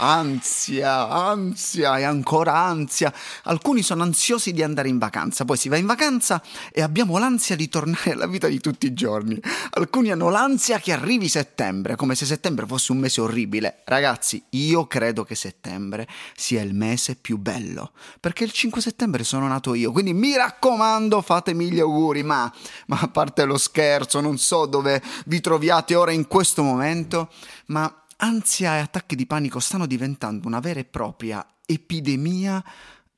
Ansia, ansia e ancora ansia. Alcuni sono ansiosi di andare in vacanza, poi si va in vacanza e abbiamo l'ansia di tornare alla vita di tutti i giorni. Alcuni hanno l'ansia che arrivi settembre, come se settembre fosse un mese orribile. Ragazzi, io credo che settembre sia il mese più bello, perché il 5 settembre sono nato io, quindi mi raccomando fatemi gli auguri, ma, ma a parte lo scherzo, non so dove vi troviate ora in questo momento, ma ansia e attacchi di panico stanno diventando una vera e propria epidemia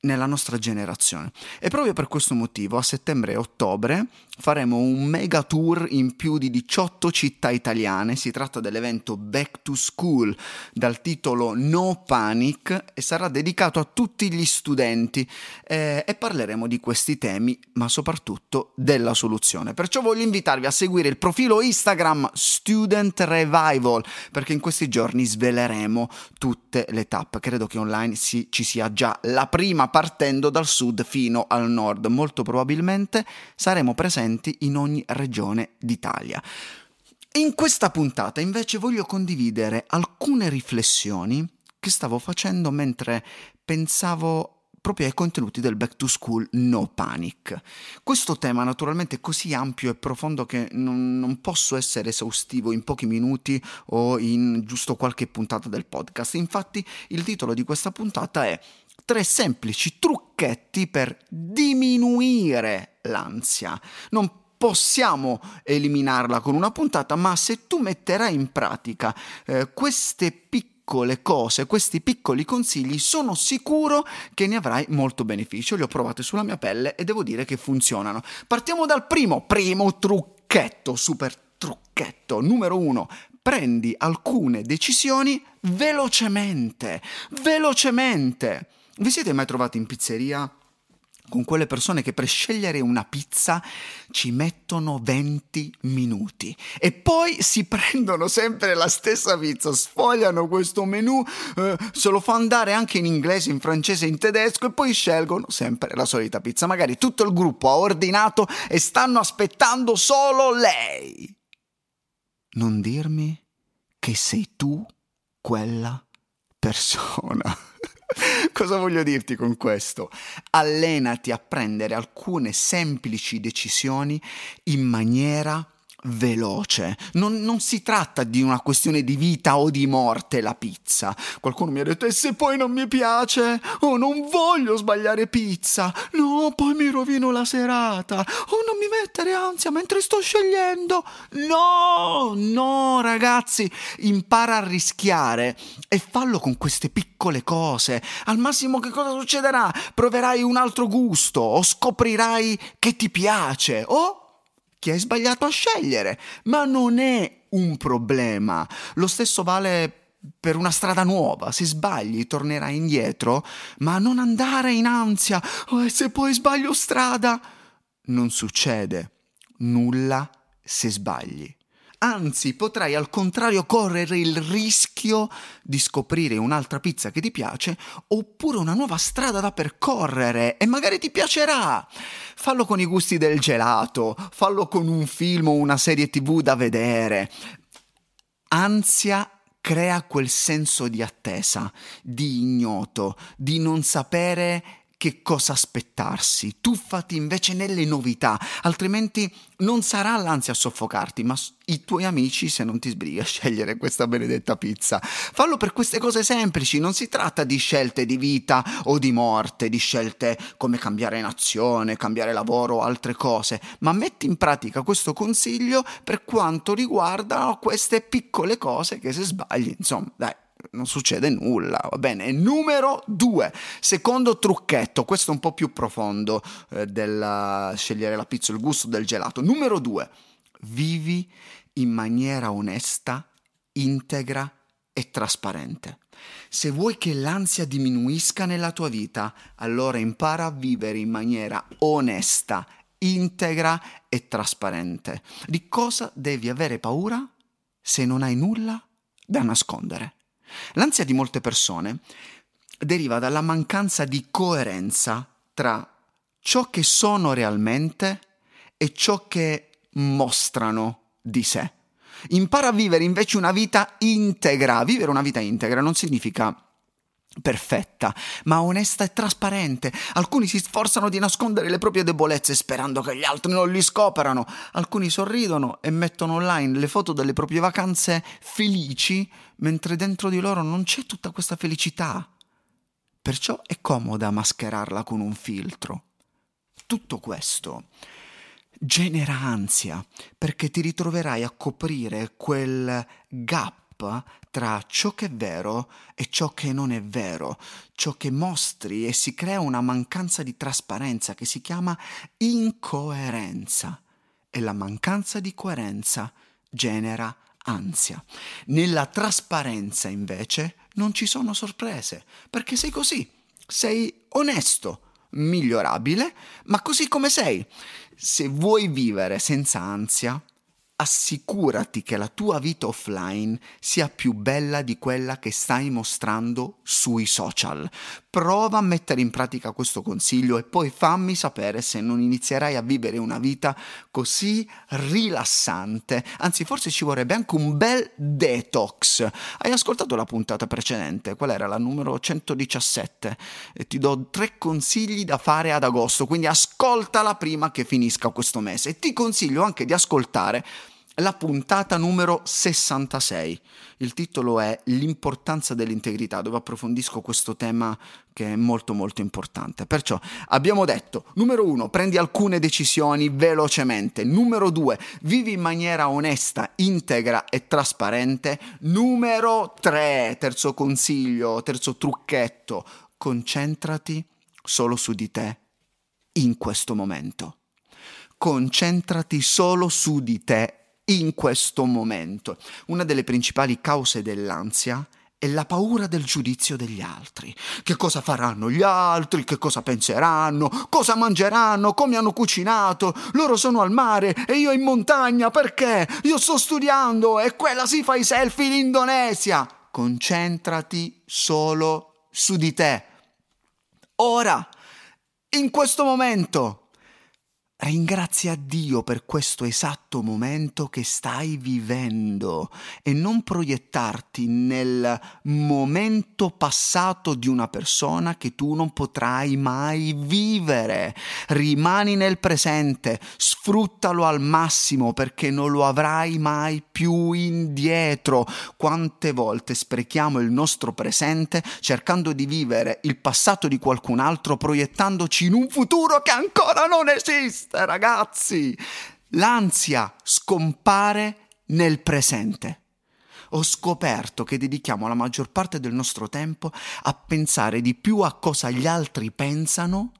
nella nostra generazione. E proprio per questo motivo a settembre e ottobre faremo un mega tour in più di 18 città italiane. Si tratta dell'evento Back to School dal titolo No Panic e sarà dedicato a tutti gli studenti eh, e parleremo di questi temi, ma soprattutto della soluzione. Perciò voglio invitarvi a seguire il profilo Instagram Student Revival perché in questi giorni sveleremo tutte le tappe. Credo che online si, ci sia già la prima partendo dal sud fino al nord. Molto probabilmente saremo presenti in ogni regione d'Italia. In questa puntata invece voglio condividere alcune riflessioni che stavo facendo mentre pensavo proprio ai contenuti del Back to School No Panic. Questo tema naturalmente è così ampio e profondo che non, non, posso essere esaustivo in pochi minuti o in giusto qualche puntata del podcast. Infatti il titolo di questa puntata è tre semplici trucchetti per diminuire l'ansia. Non possiamo eliminarla con una puntata, ma se tu metterai in pratica eh, queste piccole cose, questi piccoli consigli, sono sicuro che ne avrai molto beneficio. Li ho provati sulla mia pelle e devo dire che funzionano. Partiamo dal primo, primo trucchetto, super trucchetto. Numero uno, prendi alcune decisioni velocemente, velocemente. Vi siete mai trovati in pizzeria con quelle persone che per scegliere una pizza ci mettono 20 minuti e poi si prendono sempre la stessa pizza, sfogliano questo menù, eh, se lo fa andare anche in inglese, in francese, in tedesco e poi scelgono sempre la solita pizza. Magari tutto il gruppo ha ordinato e stanno aspettando solo lei. Non dirmi che sei tu quella persona. Cosa voglio dirti con questo? Allenati a prendere alcune semplici decisioni in maniera veloce. Non, non, si tratta di una questione di vita o di morte la pizza. Qualcuno mi ha detto, e se poi non mi piace? Oh, non voglio sbagliare pizza. No, poi mi rovino la serata. Oh, non mi mettere ansia mentre sto scegliendo. No, no, ragazzi, impara a rischiare e fallo con queste piccole cose. Al massimo che cosa succederà? Proverai un altro gusto o scoprirai che ti piace o che hai sbagliato a scegliere, ma non è un problema. Lo stesso vale per una strada nuova, se sbagli tornerai indietro, ma non andare in ansia, oh, se poi sbaglio strada. Non succede nulla se sbagli anzi potrai al contrario correre il rischio di scoprire un'altra pizza che ti piace oppure una nuova strada da percorrere e magari ti piacerà. Fallo con i gusti del gelato, fallo con un film o una serie tv da vedere. Ansia crea quel senso di attesa, di ignoto, di non sapere che cosa aspettarsi, tuffati invece nelle novità, altrimenti non sarà l'ansia a soffocarti, ma i tuoi amici se non ti sbrighi a scegliere questa benedetta pizza. Fallo per queste cose semplici, non si tratta di scelte di vita o di morte, di scelte come cambiare nazione, cambiare lavoro o altre cose, ma metti in pratica questo consiglio per quanto riguarda queste piccole cose che se sbagli, insomma, dai, non succede nulla, va bene. Numero due, secondo trucchetto, questo è un po' più profondo eh, del scegliere la pizza, il gusto del gelato. Numero due, vivi in maniera onesta, integra e trasparente. Se vuoi che l'ansia diminuisca nella tua vita, allora impara a vivere in maniera onesta, integra e trasparente. Di cosa devi avere paura se non hai nulla da nascondere? L'ansia di molte persone deriva dalla mancanza di coerenza tra ciò che sono realmente e ciò che mostrano di sé. Impara a vivere invece una vita integra. Vivere una vita integra non significa perfetta, ma onesta e trasparente. Alcuni si sforzano di nascondere le proprie debolezze sperando che gli altri non li scoprano. Alcuni sorridono e mettono online le foto delle proprie vacanze felici, mentre dentro di loro non c'è tutta questa felicità. Perciò è comoda mascherarla con un filtro. Tutto questo genera ansia perché ti ritroverai a coprire quel gap tra ciò che è vero e ciò che non è vero, ciò che mostri e si crea una mancanza di trasparenza che si chiama incoerenza e la mancanza di coerenza genera ansia. Nella trasparenza invece non ci sono sorprese perché sei così, sei onesto migliorabile, ma così come sei. Se vuoi vivere senza ansia, assicurati che la tua vita offline sia più bella di quella che stai mostrando sui social. Prova a mettere in pratica questo consiglio e poi fammi sapere se non inizierai a vivere una vita così rilassante. Anzi, forse ci vorrebbe anche un bel detox. Hai ascoltato la puntata precedente? Qual era la numero 117? E ti do tre consigli da fare ad agosto, quindi ascoltala prima che finisca questo mese. E ti consiglio anche di ascoltare la puntata numero 66. Il titolo è L'importanza dell'integrità, dove approfondisco questo tema che è molto molto importante. Perciò abbiamo detto, numero uno, prendi alcune decisioni velocemente. Numero due, vivi in maniera onesta, integra e trasparente. Numero tre, terzo consiglio, terzo trucchetto, concentrati solo su di te in questo momento. Concentrati solo su di te in questo momento. Una delle principali cause dell'ansia è la paura del giudizio degli altri. Che cosa faranno gli altri? Che cosa penseranno? Cosa mangeranno? Come hanno cucinato? Loro sono al mare e io in montagna perché? Io sto studiando e quella si fa i selfie in Indonesia. Concentrati solo su di te. Ora, in questo momento. Ringrazia Dio per questo esatto momento che stai vivendo e non proiettarti nel momento passato di una persona che tu non potrai mai vivere. Rimani nel presente, sfruttalo al massimo perché non lo avrai mai più indietro. Quante volte sprechiamo il nostro presente cercando di vivere il passato di qualcun altro proiettandoci in un futuro che ancora non esiste esiste, ragazzi. L'ansia scompare nel presente. Ho scoperto che dedichiamo la maggior parte del nostro tempo a pensare di più a cosa gli altri pensano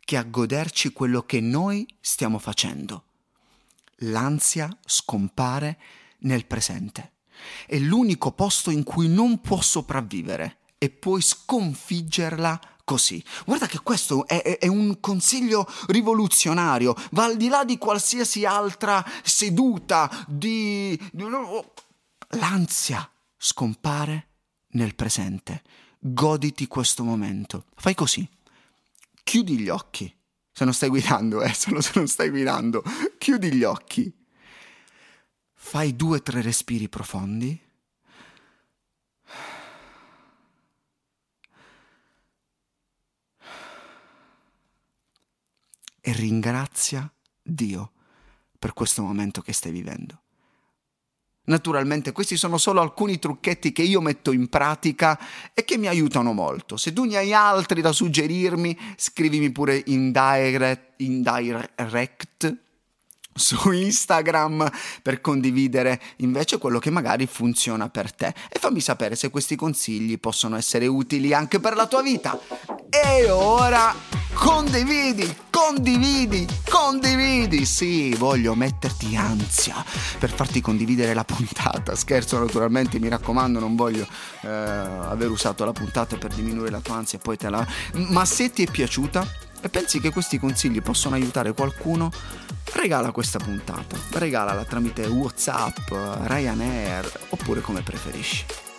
che a goderci quello che noi stiamo facendo. L'ansia scompare nel presente. È l'unico posto in cui non può sopravvivere e puoi sconfiggerla così. Guarda che questo è, è, è, un consiglio rivoluzionario, va al di là di qualsiasi altra seduta, di... L'ansia scompare nel presente. Goditi questo momento. Fai così. Chiudi gli occhi. Se non stai guidando, eh, se non stai guidando, chiudi gli occhi. Fai due o tre respiri profondi e ringrazia Dio per questo momento che stai vivendo. Naturalmente questi sono solo alcuni trucchetti che io metto in pratica e che mi aiutano molto. Se tu ne hai altri da suggerirmi, scrivimi pure in direct, in direct su Instagram per condividere invece quello che magari funziona per te e fammi sapere se questi consigli possono essere utili anche per la tua vita. E ora condividi, condividi, condividi. Sì, voglio metterti ansia per farti condividere la puntata. Scherzo naturalmente, mi raccomando, non voglio eh, aver usato la puntata per diminuire la tua ansia, poi te la... Ma se ti è piaciuta e pensi che questi consigli possono aiutare qualcuno, regala questa puntata. Regalala tramite WhatsApp, Ryanair oppure come preferisci.